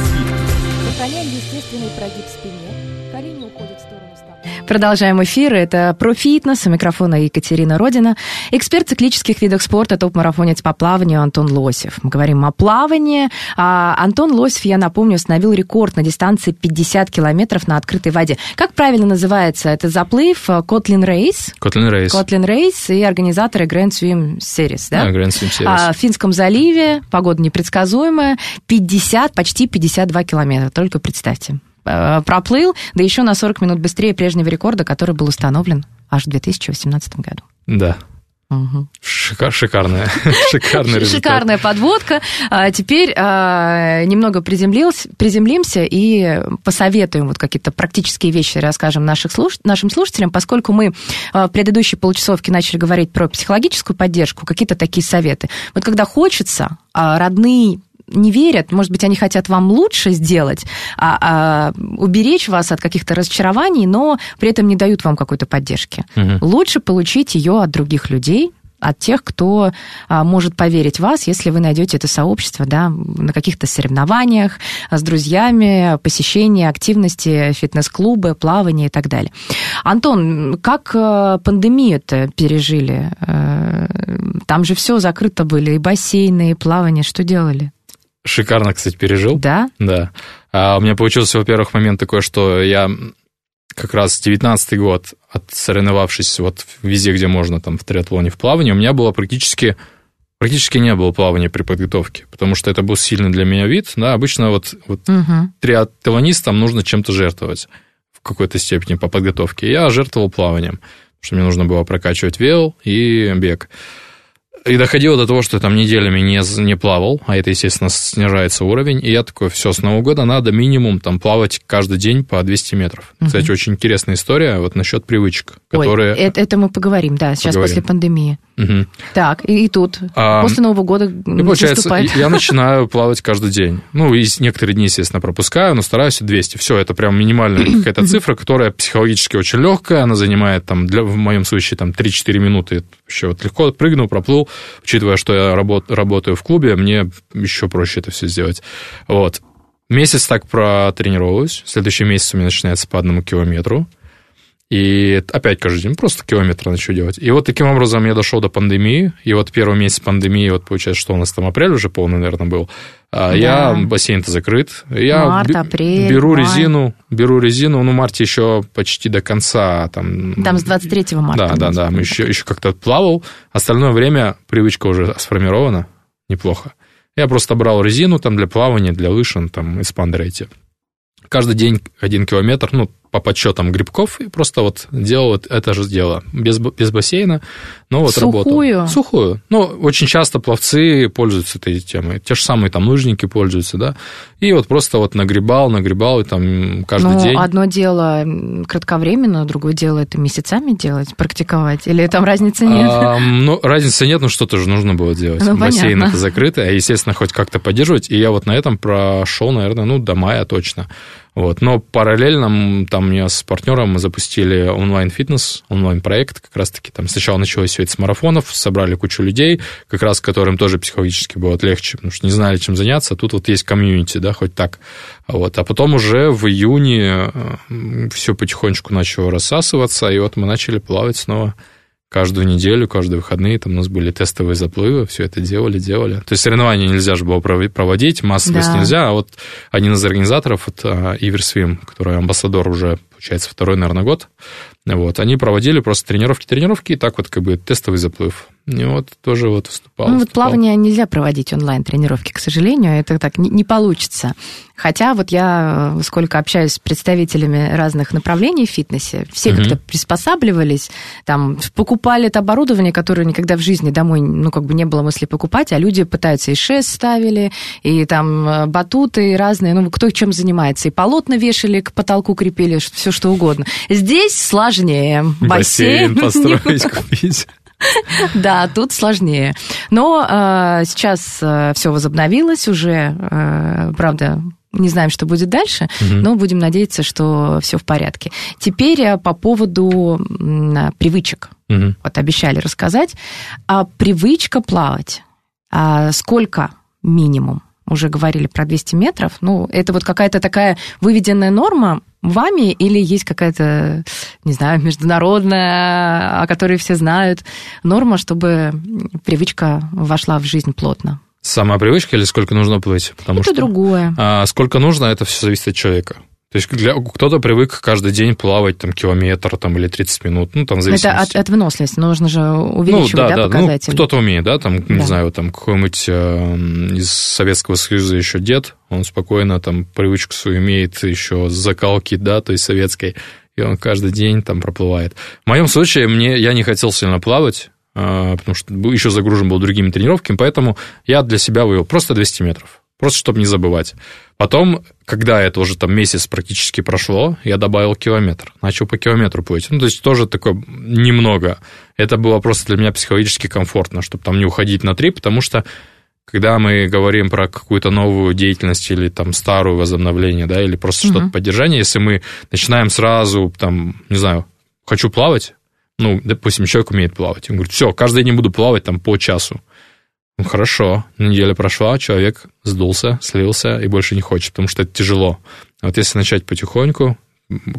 Продолжаем эфир. Это про фитнес. У микрофона Екатерина Родина. Эксперт циклических видов спорта, топ-марафонец по плаванию Антон Лосев. Мы говорим о плавании. А Антон Лосев, я напомню, установил рекорд на дистанции 50 километров на открытой воде. Как правильно называется этот заплыв? Котлин Race. Котлин Race. Котлин Race и организаторы Grand Swim Series, да? Да, Grand Swim Series. А, в Финском заливе, погода непредсказуемая, 50, почти 52 километра, только представьте. Э, Проплыл, да еще на 40 минут быстрее прежнего рекорда, который был установлен аж в 2018 году. Да. Мгм. Шика- шикарная. [LAUGHS] Шикарный результат. Шикарная подводка. А Теперь а, немного приземлимся и посоветуем вот какие-то практические вещи, расскажем наших слуш- нашим слушателям, поскольку мы а, в предыдущей получасовке начали говорить про психологическую поддержку, какие-то такие советы. Вот когда хочется, а родные не верят, может быть, они хотят вам лучше сделать, а, а, уберечь вас от каких-то разочарований, но при этом не дают вам какой-то поддержки. Мгм. Лучше получить ее от других людей, от тех, кто а, может поверить в вас, если вы найдете это сообщество да, на каких-то соревнованиях с друзьями, посещение активности, фитнес-клубы, плавание и так далее. Антон, как э, пандемию-то пережили? Э, Там же все закрыто были, и бассейны, и плавание. Что делали? Шикарно, кстати, пережил. Да? Да. А у меня получился, во-первых, момент такой, что я как раз 19 год, отсоревновавшись вот везде, где можно, там, в триатлоне, в плавании, у меня было практически, практически не было плавания при подготовке, потому что это был сильный для меня вид. Да, обычно вот, вот Мгм. триатлонистам нужно чем-то жертвовать в какой-то степени по подготовке. Я жертвовал плаванием, потому что мне нужно было прокачивать вел и бег. И доходило до того, что я там неделями не, не плавал, а это, естественно, снижается уровень. И я такой, все, с Нового года надо минимум там плавать каждый день по 200 метров. Мгм. Кстати, очень интересная история вот насчет привычек, Ой, которые... это, это мы поговорим, да, сейчас Поговорим. после пандемии. Мгм. Так, и, и тут, А, после Нового года И получается, наступает. я [LAUGHS] начинаю плавать каждый день. Ну, и некоторые дни, естественно, пропускаю, но стараюсь 200. Все, это прям минимальная [CLEARS THROAT] какая-то цифра, которая психологически очень легкая. Она занимает, там, для, в моем случае, там, 3-4 минуты. Вообще вот легко прыгнул, проплыл. Учитывая, что я работ- работаю в клубе, мне еще проще это все сделать. Вот. Месяц так протренировалась. Следующий месяц у меня начинается по одному километру. И опять каждый день просто километр начал делать. И вот таким образом я дошел до пандемии. И вот первый месяц пандемии, вот получается, что у нас там апрель уже полный, наверное, был. А Да. Я, бассейн-то закрыт. Я Март, апрель, беру май. резину, беру резину, ну, в марте еще почти до конца. Там, Там с 23 марта. Да, да, да, мы еще, еще как-то плавал. Остальное время привычка уже сформирована неплохо. Я просто брал резину там для плавания, для лыж, ну, там, эспандеры эти. Каждый день один километр, ну, по подсчетам грибков, и просто вот делал вот это же дело. Без, без бассейна, но вот Сухую? работал. Сухую. Ну, очень часто пловцы пользуются этой темой. Те же самые там лыжники пользуются, да. И вот просто вот нагребал, нагребал, и там каждый Ну, день. одно дело кратковременно, другое дело это месяцами делать, практиковать. Или там разницы нет? Ам, ну, разницы нет, но что-то же нужно было делать. Ну, Бассейн понятно. это закрытый, а, естественно, хоть как-то поддерживать. И я вот на этом прошел, наверное, ну, до мая точно. Вот. Но параллельно там я с партнером мы запустили онлайн-фитнес, онлайн-проект. Как раз-таки там сначала началось все это с марафонов, собрали кучу людей, как раз которым тоже психологически было легче, потому что не знали, чем заняться. Тут вот есть комьюнити, да, хоть так. Вот. А потом уже в июне все потихонечку начало рассасываться, и вот мы начали плавать снова каждую неделю, каждые выходные там у нас были тестовые заплывы, все это делали, делали. То есть соревнования нельзя же было проводить, массовость Да. нельзя, а вот один из организаторов, а, Иверсвим, который амбассадор уже, получается, второй, наверное, год, вот, они проводили просто тренировки, тренировки, и так вот как бы тестовый заплыв. И вот тоже вот выступал. Ну, вот выступал. плавание нельзя проводить онлайн-тренировки, к сожалению, это так не, не получится. Хотя вот я, э, сколько общаюсь с представителями разных направлений в фитнесе, все Мгм. как-то приспосабливались, там, покупали это оборудование, которое никогда в жизни домой, ну, как бы не было мысли покупать, а люди пытаются и шест ставили, и там э, батуты и разные, ну, кто чем занимается, и полотна вешали, к потолку крепили, все что угодно. Здесь сложнее. Бассейн не построить, купить. [LAUGHS] да, тут сложнее. Но э, сейчас все возобновилось уже, э, правда. Не знаем, что будет дальше, Мгм. но будем надеяться, что все в порядке. Теперь э, по поводу м, привычек. Мгм. Вот обещали рассказать. А привычка плавать. А сколько минимум? Уже говорили про 200 метров. Ну, это вот какая-то такая выведенная норма вами или есть какая-то, не знаю, международная, о которой все знают, норма, чтобы привычка вошла в жизнь плотно? Сама привычка или сколько нужно плыть? Потому это что другое. а, сколько нужно, это все зависит от человека. То есть для, кто-то привык каждый день плавать там километр там, или 30 минут, ну там в Это от, от выносливости. Нужно же увеличивать, ну, да, да, да, показатели? Ну, кто-то умеет, да, там, не Да. знаю, там какой-нибудь э, из Советского Союза еще дед, он спокойно там привычку свою имеет еще закалки, да, то есть советской, и он каждый день там проплывает. В моем случае мне, я не хотел сильно плавать, э, потому что еще загружен был другими тренировками, поэтому я для себя вывел просто 200 метров, просто чтобы не забывать. Потом, когда это уже там месяц практически прошло, я добавил километр, начал по километру плыть. Ну, то есть тоже такое немного. Это было просто для меня психологически комфортно, чтобы там не уходить на три, потому что когда мы говорим про какую-то новую деятельность или там старую возобновление, да, или просто Мгм. что-то поддержание, если мы начинаем сразу, там, не знаю, хочу плавать, ну, допустим, человек умеет плавать, он говорит, все, каждый день буду плавать там по часу. Ну, хорошо, неделя прошла, человек сдулся, слился и больше не хочет, потому что это тяжело. А вот если начать потихоньку,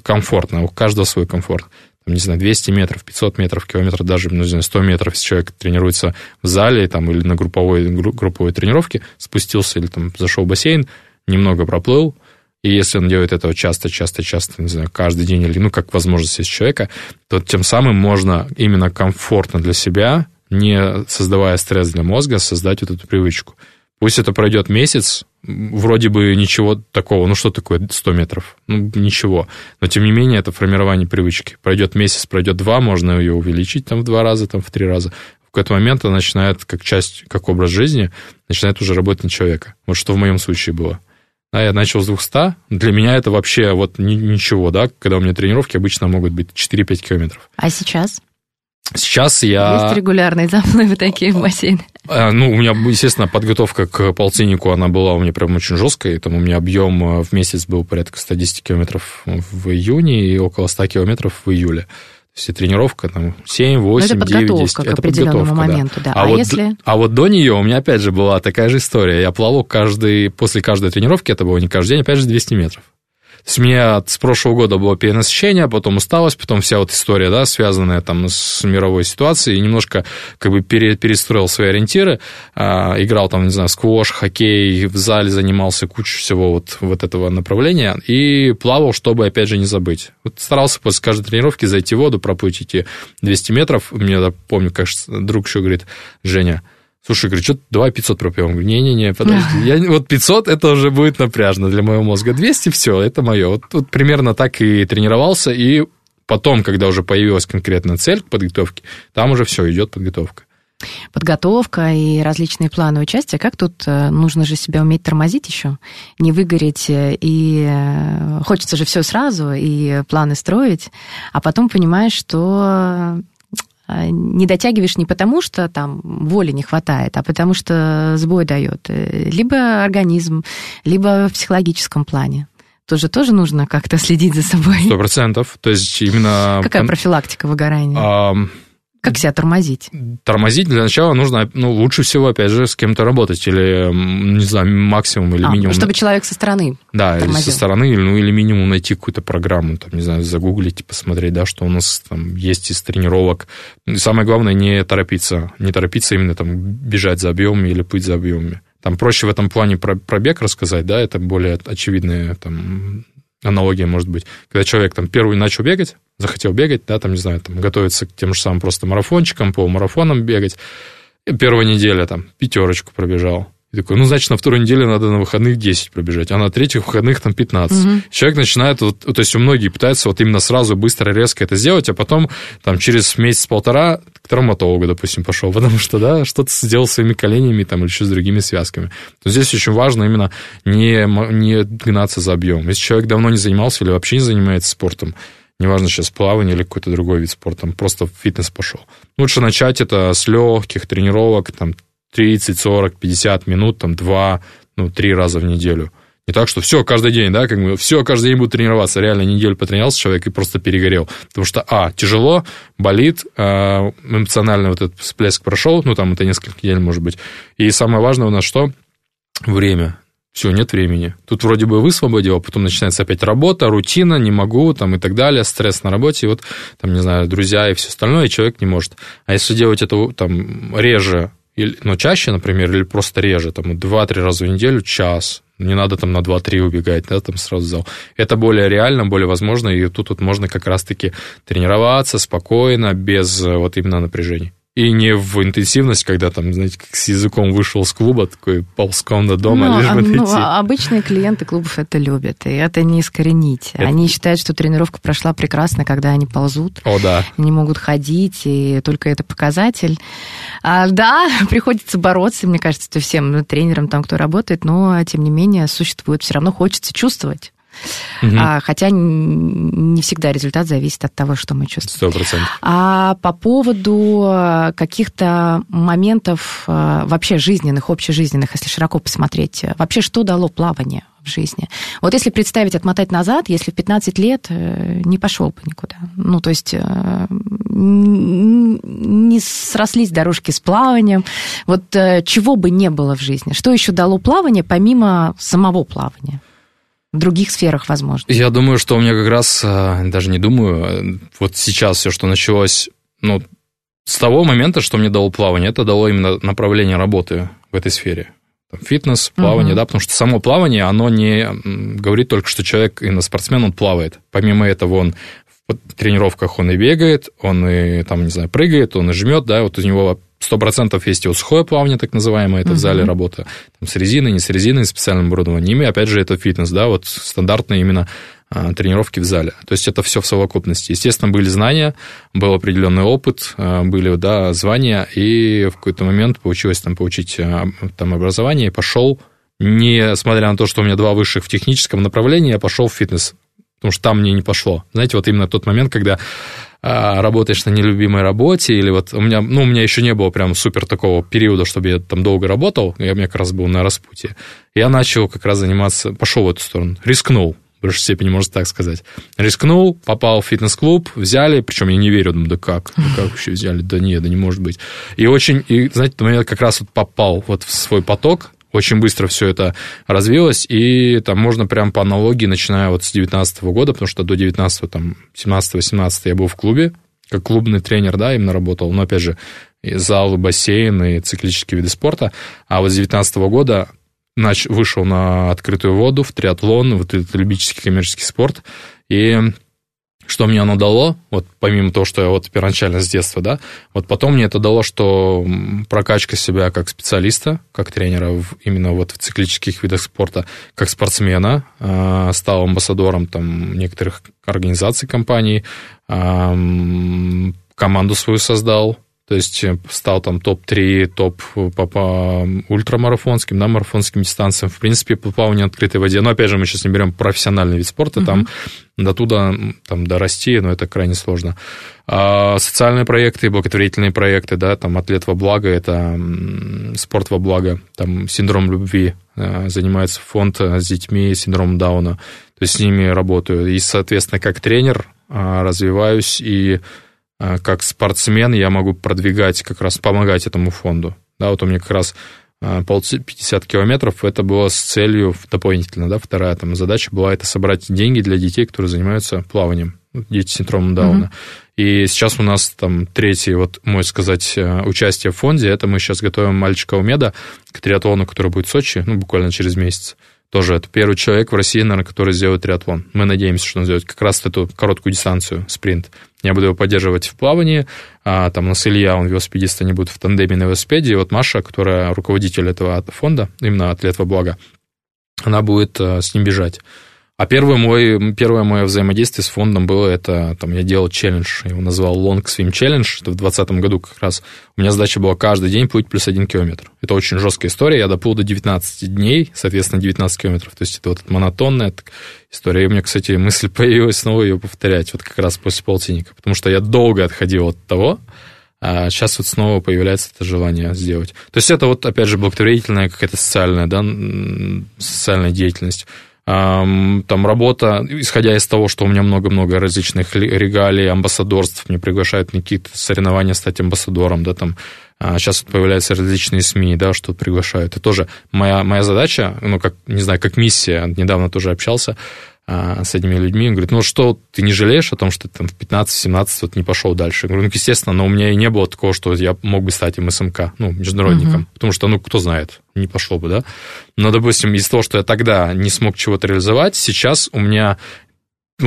комфортно, у каждого свой комфорт. Там, не знаю, 200 метров, 500 метров, километр, даже, ну, не знаю, 100 метров, если человек тренируется в зале там, или на групповой, гру- групповой тренировке, спустился или там зашел в бассейн, немного проплыл, и если он делает этого часто, часто, часто, не знаю, каждый день, или, ну, как возможность есть человека, то тем самым можно именно комфортно для себя, не создавая стресс для мозга, создать вот эту привычку. Пусть это пройдет месяц, вроде бы ничего такого, ну что такое 100 метров? Ну, ничего. Но тем не менее, это формирование привычки. Пройдет месяц, пройдет два, можно ее увеличить там в два раза, там в три раза. В какой-то момент она начинает, как часть, как образ жизни, начинает уже работать на человека. Вот что в моем случае было. Да, я начал с 200. Для меня это вообще вот ни- ничего, да, когда у меня тренировки обычно могут быть 4-5 километров. А сейчас? Сейчас я... Есть регулярные заплывы такие в бассейн? А, Ну, у меня, естественно, подготовка к полтиннику, она была у меня прям очень жесткая. Там у меня объем э, в месяц был порядка 110 километров в июне и около 100 километров в июле. То есть и тренировка там 7, 8, Ну, это 9, 10. подготовка к Это подготовка, да. моменту, да. А, А вот, если- а вот до нее у меня опять же была такая же история. Я плавал каждый, после каждой тренировки, это было не каждый день, опять же 200 метров. У меня с прошлого года было перенасыщение, потом усталость, потом вся вот история, да, связанная там с мировой ситуацией, немножко как бы пере- перестроил свои ориентиры, А, играл там, не знаю, сквош, хоккей, в зале занимался кучей всего вот, вот этого направления, и плавал, чтобы, опять же, не забыть. Вот старался после каждой тренировки зайти в воду, проплыть эти 200 метров. Мне, да, помню, как друг еще говорит, Женя, Слушай, говорю, что давай 500 пропьем. Говорю, не-не-не, подожди. Я, вот 500 это уже будет напряжно для моего мозга. 200 все, это мое. Вот, вот примерно так и тренировался. И потом, когда уже появилась конкретная цель к подготовке, там уже все, идет подготовка. Подготовка и различные планы участия. Как тут э, нужно же себя уметь тормозить еще, не выгореть э, и э, хочется же все сразу и планы строить, а потом понимаешь, что не дотягиваешь не потому, что там воли не хватает, а потому что сбой дает. э, Либо организм, либо в психологическом плане. тоже тоже нужно как-то следить за собой. Сто процентов. То есть именно... Какая профилактика выгорания? Как себя тормозить? Тормозить для начала нужно, ну, лучше всего, опять же, с кем-то работать, или, не знаю, максимум или а, минимум. Чтобы человек со стороны Да, тормозил. или со стороны, ну, или минимум найти какую-то программу, там, не знаю, загуглить, посмотреть, да, что у нас там есть из тренировок. И самое главное, не торопиться, не торопиться именно там бежать за объемами или пыть за объемами. Там проще в этом плане про пробег рассказать, да, это более очевидная там аналогия может быть. Когда человек там первый начал бегать, захотел бегать, да, там, не знаю, там, готовиться к тем же самым просто марафончикам, полумарафонам бегать, и первая неделя там пятерочку пробежал. И такой, ну, значит, на второй неделе надо на выходных 10 пробежать, а на третьих выходных там 15. Угу. Человек начинает, вот, то есть у многих пытаются вот именно сразу быстро, резко это сделать, а потом там через месяц-полтора к травматологу, допустим, пошел, [LAUGHS] потому что, да, что-то сделал своими коленями там или еще с другими связками. То здесь очень важно именно не, не гнаться за объем. Если человек давно не занимался или вообще не занимается спортом, неважно сейчас плавание или какой-то другой вид спорта, там просто в фитнес пошел. Лучше начать это с легких тренировок, там 30, 40, 50 минут, там, два, ну, три раза в неделю. Не так, что все каждый день, да, как бы все каждый день будет тренироваться. Реально неделю потренировался человек и просто перегорел. Потому что, а, тяжело, болит, а, эмоционально вот этот всплеск прошел, ну, там это несколько недель, может быть. И самое важное у нас что? Время. Все, нет времени. Тут вроде бы высвободил, а потом начинается опять работа, рутина, не могу, там и так далее, стресс на работе, и вот, там, не знаю, друзья и все остальное, и человек не может. А если делать это там реже, или, но чаще, например, или просто реже, там, 2-3 раза в неделю, час, не надо там на 2-3 убегать, да, там сразу зал. Это более реально, более возможно, и тут вот можно как раз-таки тренироваться спокойно, без э, вот именно напряжений. И не в интенсивность, когда там, знаете, как с языком вышел с клуба, такой ползком до дома, ну, лишь бы ну, а обычные клиенты клубов это любят, и это не искоренить. Это... Они считают, что тренировка прошла прекрасно, когда они ползут. О, да. Не могут ходить, и только это показатель. А, да, [LAUGHS] приходится бороться, мне кажется, всем тренерам, там, кто работает, но, тем не менее, существует. Все равно хочется чувствовать. Угу. А, хотя не всегда результат зависит от того, что мы чувствуем. Сто процентов. А по поводу э, каких-то моментов э, вообще жизненных, общежизненных, если широко посмотреть, э, вообще что дало плавание в жизни? Вот если представить, отмотать назад, если в 15 лет не пошел бы никуда. Ну, то есть не срослись дорожки с плаванием. Вот чего бы не было в жизни? Что еще дало плавание, помимо самого плавания? В других сферах, возможно? Я думаю, что у меня как раз, э, даже не думаю, э, вот сейчас все, что началось, ну, с того момента, что мне дало плавание, это дало именно направление работы в этой сфере. Фитнес, плавание, угу. да, потому что само плавание, оно не говорит только, что человек, именно спортсмен, он плавает. Помимо этого, он в тренировках он и бегает, он и, там, не знаю, прыгает, он и жмет, да, вот у него сто процентов есть и сухое плавание, так называемое, это uh-huh. в зале работа, там, с резиной, не с резиной, специальным оборудованием, и опять же это фитнес, да, вот стандартные именно а, тренировки в зале. То есть это все в совокупности. Естественно, были знания, был определенный опыт, а, были да, звания, и в какой-то момент получилось там получить а, там образование, и пошел, несмотря на то, что у меня два высших в техническом направлении, я пошел в фитнес, потому что там мне не пошло. Знаете, вот именно тот момент, когда работаешь на нелюбимой работе, или вот у меня, ну, у меня еще не было прям супер такого периода, чтобы я там долго работал, я, мне как раз был на распутье. Я начал как раз заниматься, пошел в эту сторону, рискнул, в большей степени можно так сказать. Рискнул, попал в фитнес-клуб, взяли, причем я не верю, думаю, да как, да как вообще взяли, да нет, да не может быть. И очень, и, знаете, я как раз вот попал вот в свой поток, очень быстро все это развилось, и там можно прям по аналогии, начиная вот с 19 года, потому что до 19 там, 17-18 я был в клубе, как клубный тренер, да, именно работал, но, опять же, и зал, и бассейн, и циклические виды спорта, а вот с 19 года нач... вышел на открытую воду, в триатлон, вот этот любительский коммерческий спорт, и что мне оно дало, вот помимо того, что я вот первоначально с детства, да, вот потом мне это дало, что прокачка себя как специалиста, как тренера в, именно вот в циклических видах спорта, как спортсмена, э, стал амбассадором там некоторых организаций, компаний, э, команду свою создал, то есть э, стал там топ-3, топ по, по ультрамарафонским, да, марафонским дистанциям. В принципе, по плаванию открытой воде. Но опять же, мы сейчас не берем профессиональный вид спорта, угу. там до туда там, дорасти, но это крайне сложно. А социальные проекты, благотворительные проекты, да, там «Атлет во благо» — это спорт во благо, там синдром любви, э, занимается фонд э, с детьми с синдромом Дауна, то есть с ними работаю. И, соответственно, как тренер развиваюсь и а, как спортсмен я могу продвигать, как раз помогать этому фонду. Да, вот у меня как раз 50 а, километров, это было с целью дополнительно, да, вторая там задача была это собрать деньги для детей, которые занимаются плаванием, дети с синдромом Дауна. Mm-hmm. И сейчас у нас там третий, вот, мой сказать, э, участие в фонде, это мы сейчас готовим мальчика Умеда к триатлону, который будет в Сочи, ну, буквально через месяц. Тоже это первый человек в России, наверное, который сделает триатлон. Мы надеемся, что он сделает как раз эту короткую дистанцию, спринт. Я буду его поддерживать в плавании, а там у нас Илья, он велосипедист, они будут в тандеме на велосипеде, и вот Маша, которая руководитель этого фонда, именно атлет во благо, она будет э, с ним бежать. А первый мой, первое мое взаимодействие с фондом было это, там, я делал челлендж, его назвал Long Swim Challenge, это в 2020 году как раз. У меня задача была каждый день плыть плюс один километр. Это очень жесткая история, я доплыл до 19 дней, соответственно, 19 километров. То есть это вот монотонная история. И у меня, кстати, мысль [LAUGHS] появилась снова ее повторять, вот как раз после полтинника, потому что я долго отходил от того, а сейчас вот снова появляется это желание сделать. То есть это вот, опять же, благотворительная какая-то социальная, да, социальная деятельность там работа, исходя из того, что у меня много-много различных регалий, амбассадорств, мне приглашают на какие-то соревнования стать амбассадором, да, там, сейчас а, появляются различные СМИ, да, что приглашают. Это тоже моя, моя задача, ну, как, не знаю, как миссия, недавно тоже общался, с этими людьми. Он говорит, ну что, ты не жалеешь о том, что ты там в 15-17 вот не пошел дальше? Я говорю, ну, естественно, но у меня и не было такого, что я мог бы стать МСМК, ну, международником. Угу. Потому что, ну, кто знает, не пошло бы, да? Но, допустим, из-за того, что я тогда не смог чего-то реализовать, сейчас у меня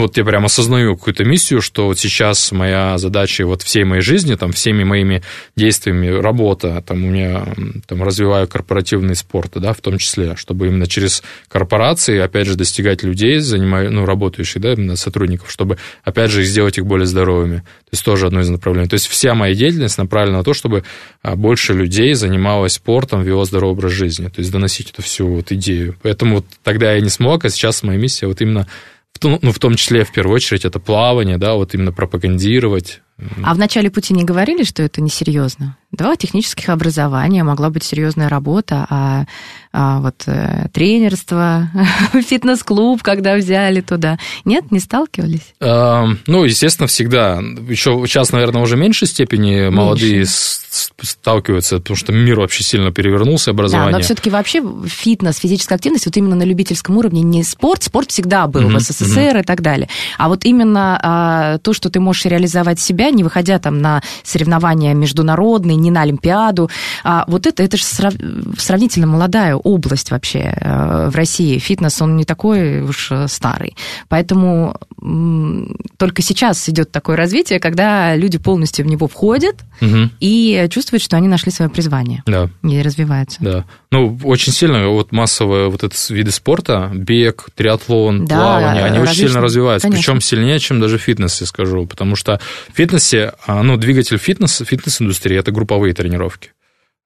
вот я прям осознаю какую-то миссию, что вот сейчас моя задача вот всей моей жизни, там, всеми моими действиями, работа, там, у меня там, развиваю корпоративный спорт, да, в том числе, чтобы именно через корпорации, опять же, достигать людей, занимаю, ну, работающих, да, именно сотрудников, чтобы, опять же, сделать их более здоровыми. То есть тоже одно из направлений. То есть вся моя деятельность направлена на то, чтобы а, больше людей занималось спортом, вело здоровый образ жизни, то есть доносить эту всю вот идею. Поэтому вот тогда я не смог, а сейчас моя миссия вот именно ну, в том числе, в первую очередь, это плавание, да, вот именно пропагандировать. А в начале пути не говорили, что это несерьезно? Два технических образования, могла быть серьезная работа, а, а вот э, тренерство, [LAUGHS] фитнес-клуб, когда взяли туда. Нет, не сталкивались? А, ну, естественно, всегда. Еще сейчас, наверное, уже в меньшей степени Меньше. молодые сталкиваются, потому что мир вообще сильно перевернулся, образование. Да, но все-таки вообще фитнес, физическая активность, вот именно на любительском уровне, не спорт, спорт всегда был mm-hmm. в СССР mm-hmm. и так далее. А вот именно а, то, что ты можешь реализовать себя, не выходя там на соревнования международные, не на Олимпиаду. А вот это, это же сравнительно молодая область вообще э, в России. Фитнес, он не такой уж э, старый. Поэтому только сейчас идет такое развитие, когда люди полностью в него входят угу. и чувствуют, что они нашли свое призвание. Да. И развиваются. Да. Ну, очень сильно вот массовые вот эти виды спорта, бег, триатлон, да, плавание, они различные. очень сильно развиваются. Конечно. Причем сильнее, чем даже фитнес, я скажу. Потому что в фитнесе, а, ну, двигатель фитнеса, фитнес-индустрии – это групповые тренировки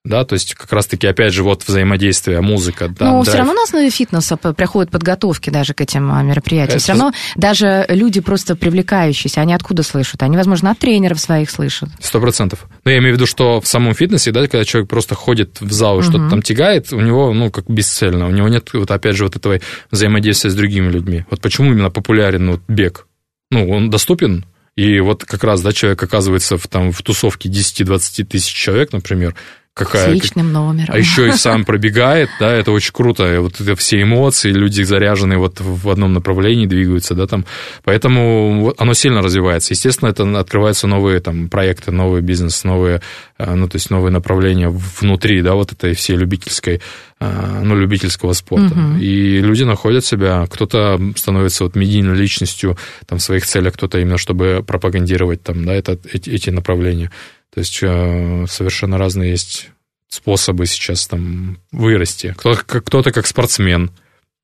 да, то есть как раз-таки, опять же, вот взаимодействие, музыка. Да, ну, все равно на основе фитнеса проходят подготовки даже к этим а, мероприятиям. Это... Все равно даже люди просто привлекающиеся, они откуда слышат? Они, возможно, от тренеров своих слышат. Сто процентов. Но я имею в виду, что в самом фитнесе, да, когда человек просто ходит в зал и угу. что-то там тягает, у него, ну, как бесцельно, у него нет, вот опять же, вот этого взаимодействия с другими людьми. Вот почему именно популярен вот, бег? Ну, он доступен, и вот как раз, да, человек оказывается в, там, в тусовке 10-20 тысяч человек, например, какая... С личным номером. А еще и сам пробегает, да, это очень круто. Вот это все эмоции, люди заряженные вот в одном направлении двигаются, да, там. Поэтому оно сильно развивается. Естественно, это открываются новые там проекты, новый бизнес, новые, э, ну, то есть новые направления внутри, да, вот этой всей любительской, э, ну, любительского спорта. Угу. И люди находят себя, кто-то становится вот медийной личностью там в своих целях, кто-то именно чтобы пропагандировать там, да, это, эти, эти направления. То есть э, совершенно разные есть способы сейчас там вырасти. Кто-то, как спортсмен,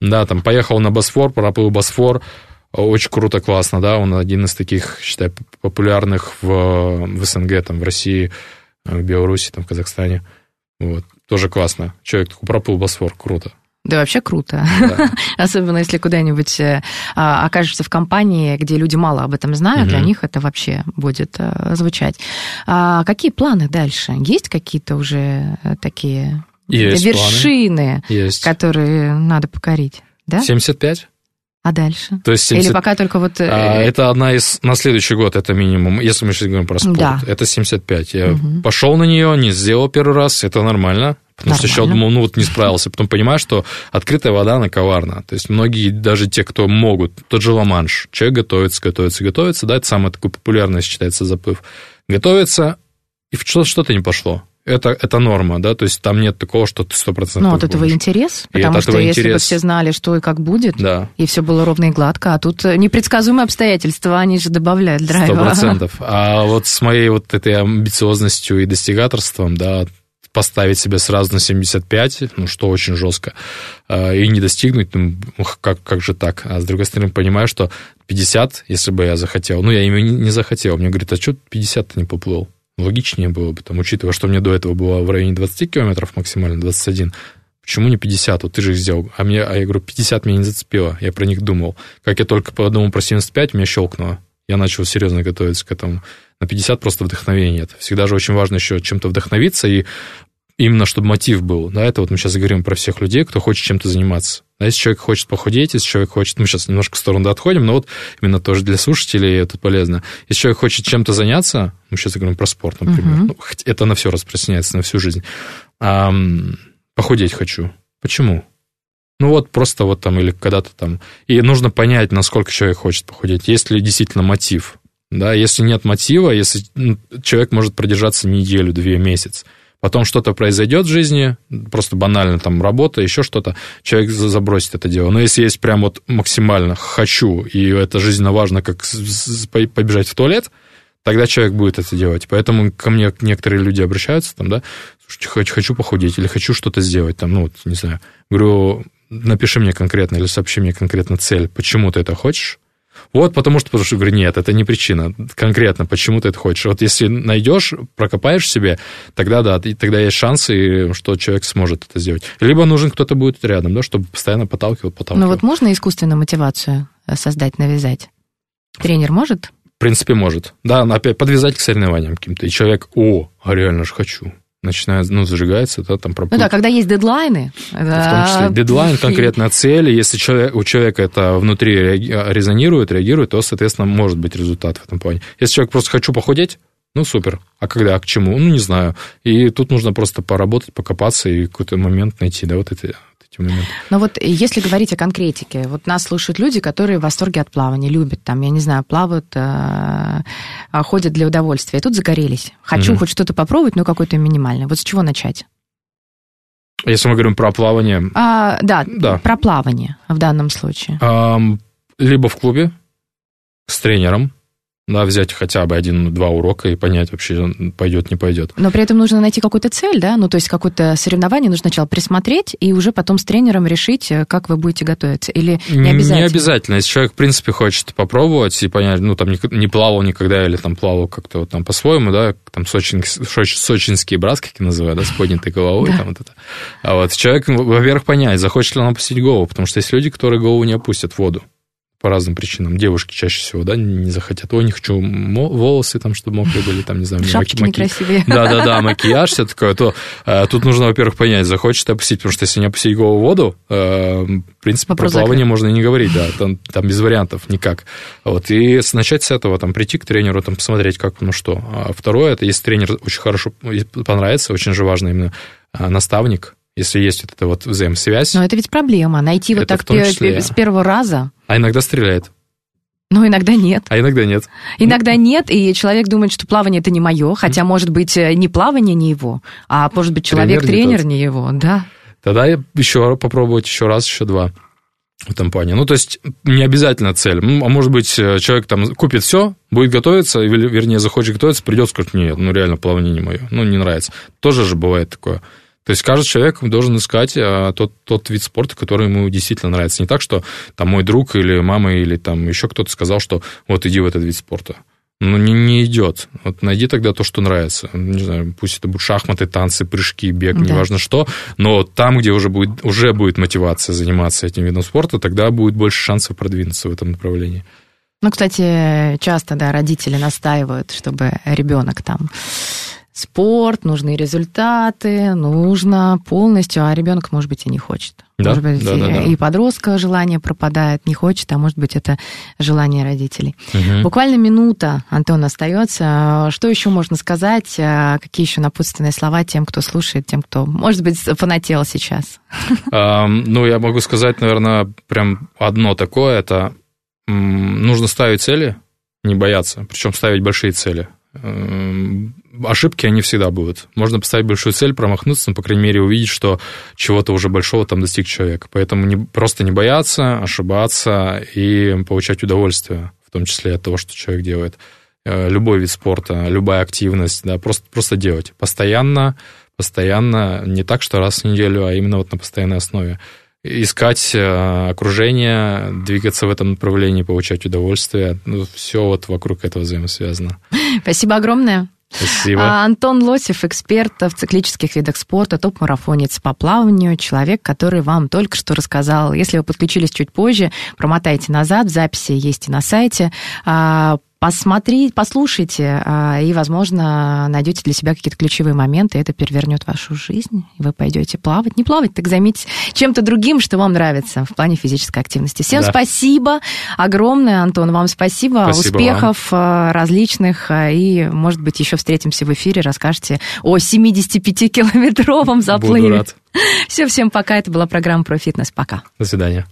да, там поехал на Босфор, проплыл Босфор, очень круто, классно, да, он один из таких, считай, популярных в, в СНГ, там, в России в Беларуси, там, в Казахстане. Вот. Тоже классно. Человек такой проплыл Босфор, круто. Да, вообще круто. Да. [LAUGHS] Особенно если куда-нибудь э, а, окажешься в компании, где люди мало об этом знают, для Мгм. них это вообще будет э, звучать. А какие планы дальше? Есть какие-то уже э, такие Есть вершины, Есть. которые надо покорить? Да? 75? А дальше? То есть 70... Или пока только вот... А, это одна из... На следующий год это минимум, если мы сейчас говорим про спорт. Да. Это 75. Я Мгм. пошел на нее, не сделал первый раз, это нормально. Потому что сначала Нормально. думал, ну вот не справился. Потом понимаю, что открытая вода, она коварна. То есть многие, даже те, кто могут, тот же Ла-Манш, человек готовится, готовится, готовится, да, это самый такой популярный считается заплыв. Готовится, и что-то не пошло. Это, это норма, да, то есть там нет такого, что ты 100% Ну, от этого будешь. интерес, И потому от что этого если бы интерес. все знали, что и как будет, Да. и все было ровно и гладко, а тут э, непредсказуемые обстоятельства, они же добавляют драйва. процентов. [LAUGHS] А вот с моей вот этой амбициозностью и достигаторством, да, поставить себя сразу на 75, ну, что очень жестко, а, и не достигнуть, ну, как, как же так? А с другой стороны, понимаю, что 50, если бы я захотел, ну, я ими не, захотел, мне говорят, а что 50 ты не поплыл? Логичнее было бы, там, учитывая, что мне до этого было в районе 20 километров максимально, 21, Почему не 50? Вот ты же их сделал. А, мне, а я говорю, 50 меня не зацепило. Я про них думал. Как я только подумал про 75, меня щелкнуло. Я начал серьезно готовиться к этому. На 50 просто вдохновение нет. Всегда же очень важно еще чем-то вдохновиться, и именно чтобы мотив был. Да, это вот мы сейчас говорим про всех людей, кто хочет чем-то заниматься. А если человек хочет похудеть, если человек хочет... Мы сейчас немножко в сторону отходим, но вот именно тоже для слушателей это полезно. Если человек хочет чем-то заняться, мы сейчас говорим про спорт, например, Мгм. ну, это на все распространяется, на всю жизнь. Ам, похудеть хочу. Почему? Ну вот просто вот там или когда-то там. И нужно понять, насколько человек хочет похудеть. Есть ли действительно мотив. Да, если нет мотива, если ну, человек может продержаться неделю, две, месяц, потом что-то произойдет в жизни, просто банально там работа, еще что-то, человек за- забросит это дело. Но если есть прям вот максимально хочу, и это жизненно важно, как побежать в туалет, тогда человек будет это делать. Поэтому ко мне некоторые люди обращаются, там, да, слушайте, хочу, хочу похудеть или хочу что-то сделать, там, ну, вот, не знаю. Говорю, напиши мне конкретно или сообщи мне конкретно цель, почему ты это хочешь. Вот, потому что, потому что, говорю, нет, это не причина. Конкретно, почему ты это хочешь. Вот если найдешь, прокопаешь себе, тогда да, тогда есть шансы, что человек сможет это сделать. Либо нужен кто-то будет рядом, да, чтобы постоянно подталкивал, подталкивал. Ну вот можно искусственную мотивацию э, создать, навязать? Тренер может? В принципе, может. Да, опять подвязать к соревнованиям каким-то. И человек, о, а реально же хочу. Начинает, ну, зажигается, да, там Ну проплыть. да, когда есть дедлайны. В том числе дедлайн, конкретная цель. и Если человек, у человека это внутри реаги- резонирует, реагирует, то, соответственно, может быть результат в этом плане. Если человек просто хочу похудеть, ну, супер. А когда, к чему? Ну, не знаю. И тут нужно просто поработать, покопаться и какой-то момент найти, да, вот эти, эти моменты. Но вот если говорить о конкретике, вот нас слушают люди, которые в восторге от плавания, любят там, я не знаю, плавают, э, а, ходят для удовольствия. И тут загорелись. Хочу хоть что-то попробовать, но какое-то минимальное. Вот с чего начать? Если мы говорим про плавание, А, да, Да. про плавание в данном случае. ам, либо в клубе с тренером, да, взять хотя бы один-два урока и понять вообще, пойдет, не пойдет. Но при этом нужно найти какую-то цель, да? Ну, то есть какое-то соревнование нужно сначала присмотреть и уже потом с тренером решить, э, как вы будете готовиться. Или не обязательно? Не обязательно. Если человек, в принципе, хочет попробовать и понять, ну, там, не, не плавал никогда или там плавал как-то вот там по-своему, да, там сочин, соч- сочинский брас, как я называю, да, с поднятой головой, там вот это. А вот человек, во-первых, понять, захочет ли он опустить голову, потому что есть люди, которые голову не опустят в воду по разным причинам. Девушки чаще всего, да, не захотят. Ой, не хочу волосы там, чтобы мокрые были, там, не знаю, [LAUGHS] мне Шапочки маки- некрасивые. [LAUGHS] да-да-да, [LAUGHS] макияж, все такое, то э, тут нужно, во-первых, понять, захочет опустить, потому что если не опустить голову в воду, э, в принципе, Вопрос про плавание закрыт. можно и не говорить, да, там, там без вариантов никак. Вот, и начать с этого, там, прийти к тренеру, там, посмотреть, как, ну, что. А второе, это если тренер очень хорошо понравится, очень же важно именно а, наставник, если есть вот эта вот взаимосвязь, Но это ведь проблема. Найти вот Это так в том пе- числе. с первого раза, а иногда стреляет, ну, иногда нет. а иногда нет. Иногда нет, и человек думает, что плавание это не мое, хотя, может быть, э, не плавание не его, а может быть, Тренер не человек-тренер тот. не его, да. Тогда еще попробовать еще раз, еще два в этом плане. Ну, то есть, не обязательно цель. Ну, а может быть, э, человек там купит все, будет готовиться, вернее, захочет готовиться, придет, скажет, нет, ну, реально, плавание не мое, ну, не нравится. Тоже же бывает такое. То есть каждый человек должен искать а, тот, тот вид спорта, который ему действительно нравится. Не так, что там мой друг или мама или там еще кто-то сказал, что вот иди в этот вид спорта. ну, не, не идет. Вот найди тогда то, что нравится. Не знаю, пусть это будут шахматы, танцы, прыжки, бег, Да. неважно что, но там, где уже будет, уже будет мотивация заниматься этим видом спорта, тогда будет больше шансов продвинуться в этом направлении. Ну, кстати, часто, да, родители настаивают, чтобы ребенок там спорт, нужны результаты, нужно полностью, а ребенок, может быть, и не хочет. Да, может быть, да, и, да, да. и подростка желание пропадает, не хочет, а может быть, это желание родителей. Мгм. Буквально минута, Антон, остается. Что еще можно сказать? А Какие еще напутственные слова тем, кто слушает, тем, кто, может быть, фанател сейчас? [LAUGHS] Ну, я могу сказать, наверное, прям одно такое, это нужно ставить цели, не бояться, причем ставить большие цели. М, Ошибки, они всегда будут. Можно поставить большую цель, промахнуться, но, по крайней мере, увидеть, что чего-то уже большого там достиг человек. Поэтому не, просто не бояться, ошибаться и получать удовольствие, в том числе от того, что человек делает. Э, Любой вид спорта, любая активность, да, просто, просто делать. Постоянно, постоянно, не так, что раз в неделю, а именно вот на постоянной основе. Искать э, окружение, двигаться в этом направлении, получать удовольствие. Ну, все вот вокруг этого взаимосвязано. [LAUGHS] Спасибо огромное. Спасибо. А, Антон Лосев, эксперт в циклических видах спорта, топ-марафонец по плаванию, человек, который вам только что рассказал. Если вы подключились чуть позже, промотайте назад, записи есть и на сайте. А, Посмотрите, послушайте, а, и, возможно, найдете для себя какие-то ключевые моменты, и это перевернет вашу жизнь, и вы пойдете плавать. Не плавать, так займитесь чем-то другим, что вам нравится в плане физической активности. Всем Да. спасибо огромное, Антон, вам спасибо. Спасибо Успехов э, различных, э, и, может быть, еще встретимся в эфире, расскажете о 75-километровом Буду заплыве. рад. Все, всем пока. Это была программа про фитнес. Пока. До свидания.